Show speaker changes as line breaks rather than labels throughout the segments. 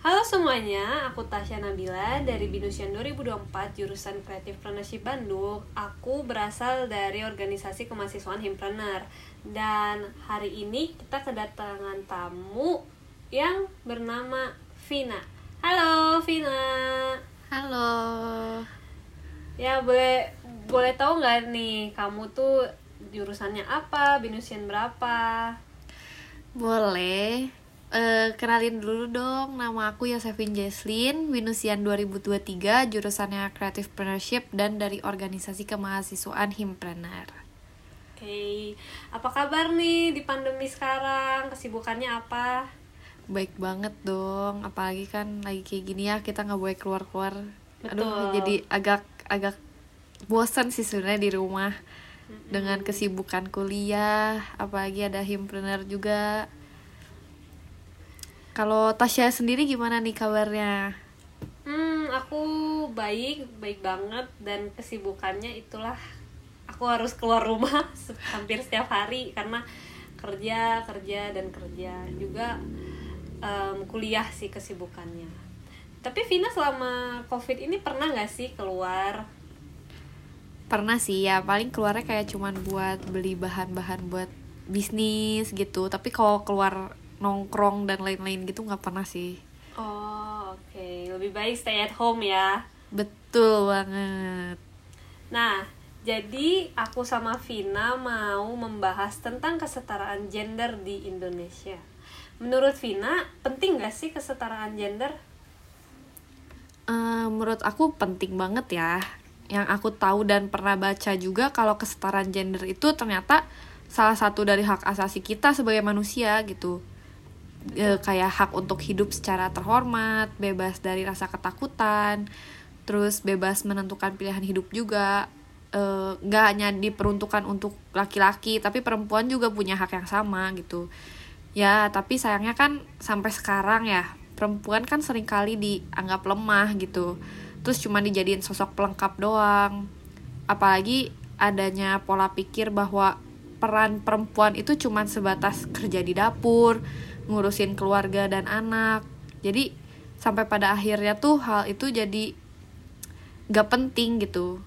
Halo semuanya, aku Tasya Nabila dari Binusian 2024 jurusan Kreatif Partnership Bandung. Aku berasal dari organisasi kemahasiswaan Himpreneur dan hari ini kita kedatangan tamu yang bernama Vina. Halo Vina.
Halo.
Ya boleh boleh tahu nggak nih kamu tuh jurusannya apa, Binusian berapa?
Boleh. Eh, kenalin dulu dong, nama aku Yosefin Jesslyn, Winusian 2023, jurusannya Creative Partnership dan dari organisasi kemahasiswaan Himpreneur.
Oke, apa kabar nih di pandemi sekarang? Kesibukannya apa?
Baik banget dong, apalagi kan lagi kayak gini ya, kita nggak boleh keluar-keluar. Aduh,
Betul.
jadi agak agak bosan sih sebenarnya di rumah dengan kesibukan kuliah, apalagi ada Himpreneur juga. Kalau Tasya sendiri gimana nih kabarnya?
Hmm, aku baik, baik banget dan kesibukannya itulah aku harus keluar rumah hampir setiap hari karena kerja, kerja dan kerja juga em, kuliah sih kesibukannya. Tapi Vina selama COVID ini pernah nggak sih keluar?
Pernah sih ya, paling keluarnya kayak cuman buat beli bahan-bahan buat bisnis gitu. Tapi kalau keluar nongkrong dan lain-lain gitu nggak pernah sih.
Oh, oke. Lebih baik stay at home ya.
Betul banget.
Nah, jadi aku sama Vina mau membahas tentang kesetaraan gender di Indonesia. Menurut Vina, penting gak sih kesetaraan gender?
Eh, menurut aku penting banget ya. Yang aku tahu dan pernah baca juga kalau kesetaraan gender itu ternyata salah satu dari hak asasi kita sebagai manusia gitu. Eh, kayak hak untuk hidup secara terhormat, bebas dari rasa ketakutan, terus bebas menentukan pilihan hidup juga. Eh, nggak hanya diperuntukkan untuk laki-laki, tapi perempuan juga punya hak yang sama gitu. Ya, tapi sayangnya kan sampai sekarang ya, perempuan kan sering kali dianggap lemah gitu. Terus cuma dijadiin sosok pelengkap doang. Apalagi adanya pola pikir bahwa peran perempuan itu cuma sebatas kerja di dapur, ngurusin keluarga dan anak. Jadi sampai pada akhirnya tuh hal itu jadi gak penting gitu.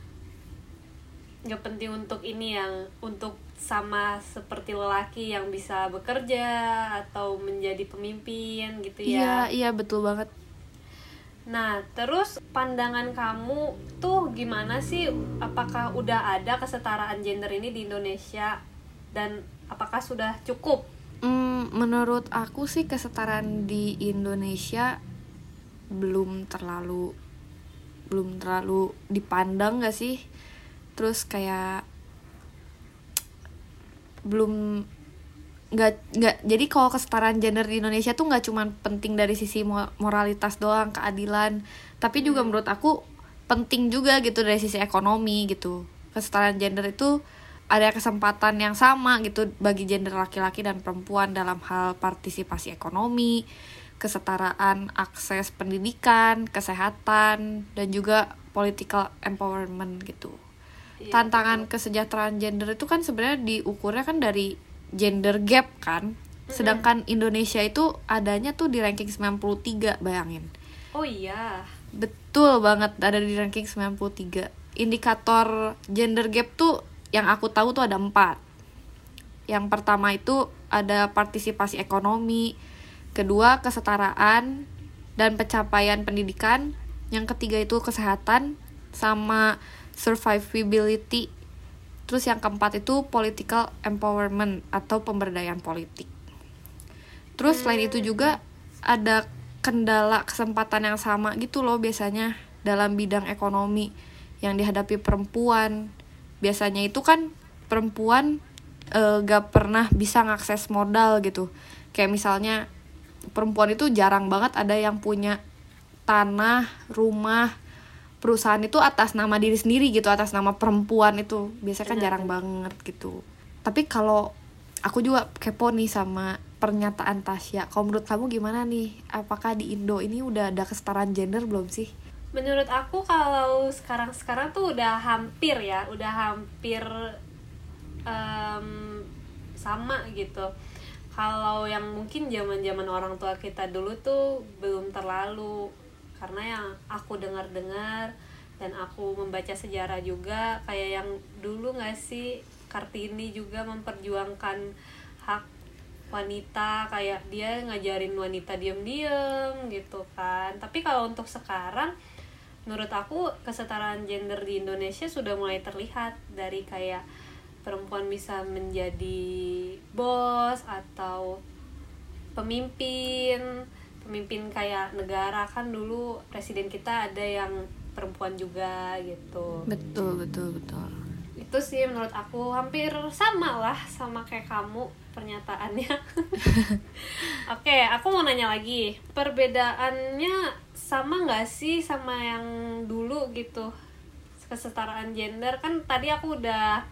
Gak penting untuk ini yang untuk sama seperti lelaki yang bisa bekerja atau menjadi pemimpin gitu ya.
Iya, iya betul banget.
Nah, terus pandangan kamu tuh gimana sih? Apakah udah ada kesetaraan gender ini di Indonesia dan apakah sudah cukup?
Hmm, menurut aku sih kesetaraan di Indonesia belum terlalu belum terlalu dipandang gak sih? Terus kayak belum nggak nggak jadi kalau kesetaraan gender di Indonesia tuh nggak cuma penting dari sisi mo- moralitas doang keadilan tapi juga menurut aku penting juga gitu dari sisi ekonomi gitu kesetaraan gender itu ada kesempatan yang sama gitu bagi gender laki-laki dan perempuan dalam hal partisipasi ekonomi kesetaraan akses pendidikan kesehatan dan juga political empowerment gitu.
Iya,
tantangan kesejahteraan gender itu kan sebenarnya diukurnya kan dari gender gap kan. Sedangkan Indonesia itu adanya tuh di ranking 93 bayangin.
Oh iya.
betul banget ada di ranking 93 indikator gender gap tuh yang aku tahu tuh ada empat. Yang pertama itu ada partisipasi ekonomi kedua kesetaraan dan pencapaian pendidikan yang ketiga itu kesehatan sama survivability terus yang keempat itu political empowerment atau pemberdayaan politik. Terus selain itu juga ada kendala kesempatan yang sama gitu loh biasanya dalam bidang ekonomi yang dihadapi perempuan biasanya itu kan perempuan eh, gak pernah bisa ngakses modal gitu. Kayak misalnya perempuan itu jarang banget ada yang punya tanah rumah perusahaan itu atas nama diri sendiri gitu atas nama perempuan itu. Biasanya kan jarang banget gitu. Tapi kalau aku juga kepo nih sama pernyataan Tasya. Kalau menurut kamu gimana nih? Apakah di Indo ini udah ada kesetaraan gender belum sih
Menurut aku kalau sekarang-sekarang tuh udah hampir ya, udah hampir em, sama gitu. kalau yang mungkin zaman zaman orang tua kita dulu tuh belum terlalu karena yang aku dengar dengar dan aku membaca sejarah juga kayak yang dulu nggak sih kartini juga memperjuangkan hak wanita kayak dia ngajarin wanita diem-diem gitu kan tapi kalau untuk sekarang menurut aku kesetaraan gender di Indonesia sudah mulai terlihat. Dari kayak perempuan bisa menjadi bos atau pemimpin pemimpin kayak negara. Kan dulu presiden kita ada yang perempuan juga gitu.
Betul betul betul
itu sih menurut aku hampir sama lah sama kayak kamu pernyataannya oke aku mau nanya lagi perbedaannya sama nggak sih sama yang dulu gitu kesetaraan gender kan tadi aku udah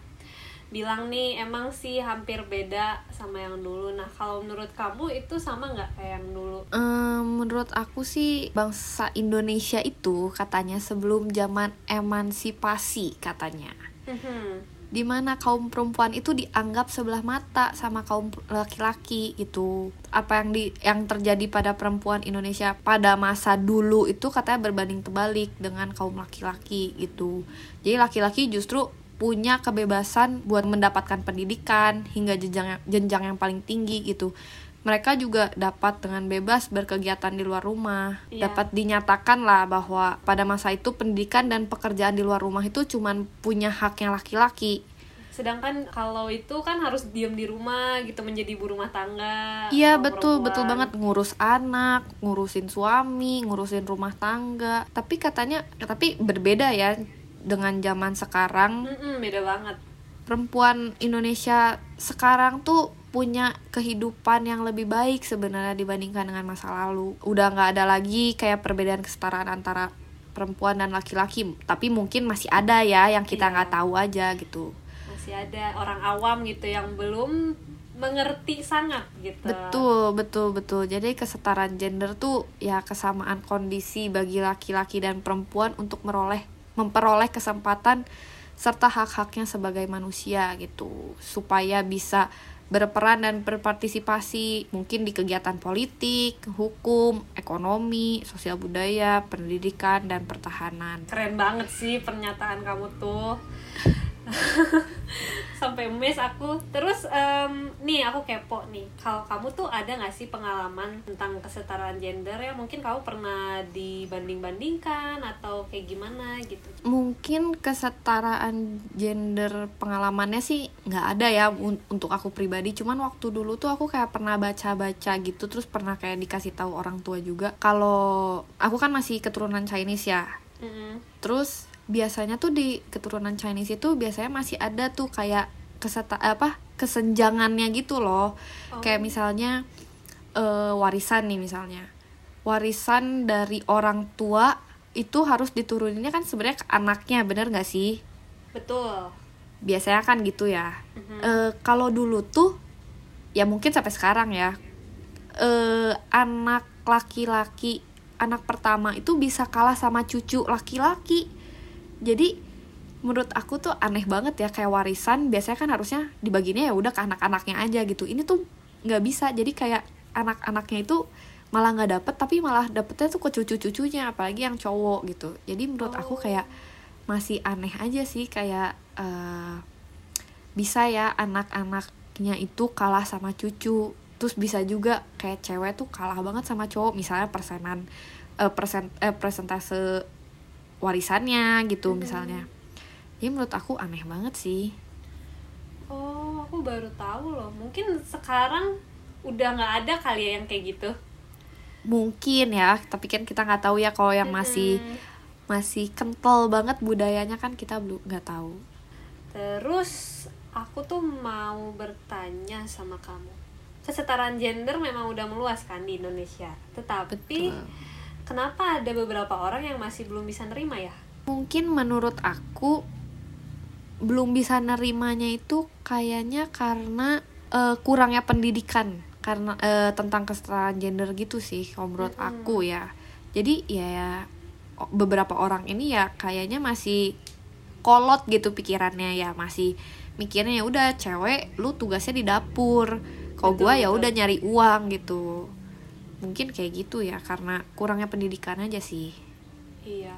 bilang nih emang sih hampir beda sama yang dulu. Nah kalau menurut kamu itu sama nggak kayak yang dulu?
Um, menurut aku sih bangsa Indonesia itu katanya sebelum zaman emansipasi katanya. Mm-hmm. Di mana kaum perempuan itu dianggap sebelah mata sama kaum laki-laki gitu. Apa yang di yang terjadi pada perempuan Indonesia pada masa dulu itu katanya berbanding terbalik dengan kaum laki-laki gitu. Jadi laki-laki justru punya kebebasan buat mendapatkan pendidikan hingga jenjang jenjang yang paling tinggi gitu mereka juga dapat dengan bebas berkegiatan di luar rumah. Yeah. dapat dinyatakan lah bahwa pada masa itu pendidikan dan pekerjaan di luar rumah itu cuman punya haknya laki-laki.
Sedangkan kalau itu kan harus diem di rumah gitu menjadi ibu rumah tangga
iya betul perempuan. betul banget. Ngurus anak ngurusin suami ngurusin rumah tangga. Tapi katanya tapi berbeda ya dengan zaman sekarang.
Mm-mm, beda banget.
Perempuan Indonesia sekarang tuh punya kehidupan yang lebih baik sebenarnya dibandingkan dengan masa lalu. Udah nggak ada lagi kayak perbedaan kesetaraan antara perempuan dan laki-laki. Tapi mungkin masih ada ya yang kita iya. nggak iya. tahu aja gitu.
Masih ada orang awam gitu yang belum mengerti sangat gitu.
Betul betul betul. Jadi kesetaraan gender tuh ya kesamaan kondisi bagi laki-laki dan perempuan untuk meroleh memperoleh kesempatan serta hak-haknya sebagai manusia gitu. Supaya bisa berperan dan berpartisipasi mungkin di kegiatan politik, hukum, ekonomi, sosial budaya, pendidikan dan pertahanan.
Keren banget sih pernyataan kamu tuh. sampai mes aku. Terus um, nih aku kepo nih. Kalau kamu tuh ada nggak sih pengalaman tentang kesetaraan gender ya mungkin kamu pernah dibanding bandingkan atau kayak gimana gitu?
Mungkin kesetaraan gender pengalamannya sih nggak ada ya un untuk aku pribadi. Cuman waktu dulu tuh aku kayak pernah baca baca gitu terus pernah kayak dikasih tahu orang tua juga. Kalau aku kan masih keturunan Chinese ya. Mm -hmm. terus biasanya tuh di keturunan Chinese itu biasanya masih ada tuh kayak keseta apa kesenjangannya gitu loh. Oh. kayak misalnya uh, warisan nih misalnya. Warisan dari orang tua itu harus dituruninnya kan sebenarnya ke anaknya bener nggak sih?
Betul.
Biasanya kan gitu ya. Mm-hmm. uh, kalau dulu tuh ya mungkin sampai sekarang ya uh, anak laki-laki anak pertama itu bisa kalah sama cucu laki-laki jadi menurut aku tuh aneh banget ya kayak warisan biasanya kan harusnya dibaginya ya udah ke anak-anaknya aja gitu. Ini tuh nggak bisa. Jadi kayak anak-anaknya itu malah nggak dapet tapi malah dapetnya tuh ke cucu-cucunya apalagi yang cowok gitu. Jadi menurut aku kayak masih aneh aja sih kayak uh, bisa ya anak-anaknya itu kalah sama cucu. Terus bisa juga kayak cewek tuh kalah banget sama cowok. Misalnya persenan uh, persen uh, persentase warisannya gitu hmm. misalnya. Ya menurut aku aneh banget sih.
Oh aku baru tahu loh. Mungkin sekarang udah nggak ada kali ya yang kayak gitu.
Mungkin ya tapi kan kita nggak tahu ya kalau yang masih hmm. masih kental banget budayanya kan kita belum nggak tahu.
Terus aku tuh mau bertanya sama kamu. Kesetaraan gender memang udah meluas kan di Indonesia. Tetapi Betul kenapa ada beberapa orang yang masih belum bisa nerima ya?
Mungkin menurut aku belum bisa nerimanya itu kayaknya karena uh, kurangnya pendidikan karena uh, tentang kesetaraan gender gitu sih kalau menurut hmm. aku ya. Jadi ya beberapa orang ini ya kayaknya masih kolot gitu pikirannya ya masih mikirnya ya udah cewek lu tugasnya di dapur kalau gue ya udah nyari uang gitu mungkin kayak gitu ya karena kurangnya pendidikan aja sih.
Iya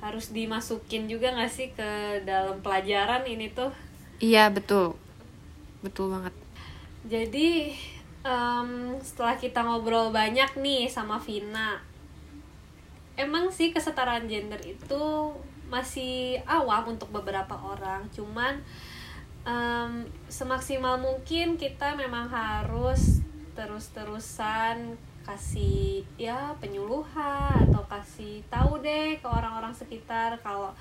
harus dimasukin juga nggak sih ke dalam pelajaran ini tuh?
Iya betul. Betul banget.
Jadi em, setelah kita ngobrol banyak nih sama Vina emang sih kesetaraan gender itu masih awam untuk beberapa orang. Cuman em, semaksimal mungkin kita memang harus terus-terusan kasih ya penyuluhan atau kasih tahu deh ke orang-orang sekitar kalau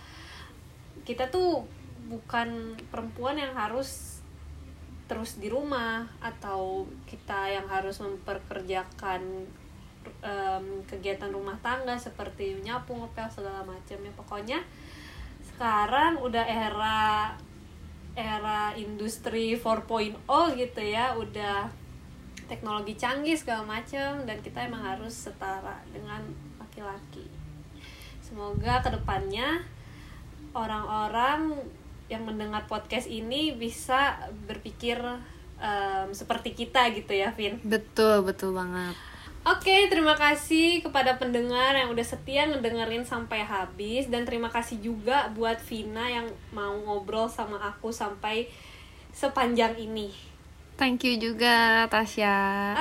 kita tuh bukan perempuan yang harus terus di rumah atau kita yang harus memperkerjakan em, kegiatan rumah tangga seperti nyapu ngepel segala macam ya. Pokoknya sekarang udah era era industri 4.0 gitu ya udah teknologi canggih segala macam dan kita emang harus setara dengan laki-laki. Semoga ke depannya orang-orang yang mendengar podcast ini bisa berpikir em, seperti kita gitu ya Vin.
Betul betul banget.
Oke, terima kasih kepada pendengar yang udah setia ngedengerin sampai habis. Dan terima kasih juga buat Vina yang mau ngobrol sama aku sampai sepanjang ini.
Thank you juga Tasya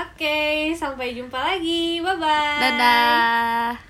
Oke, sampai jumpa lagi. Bye bye.
dadah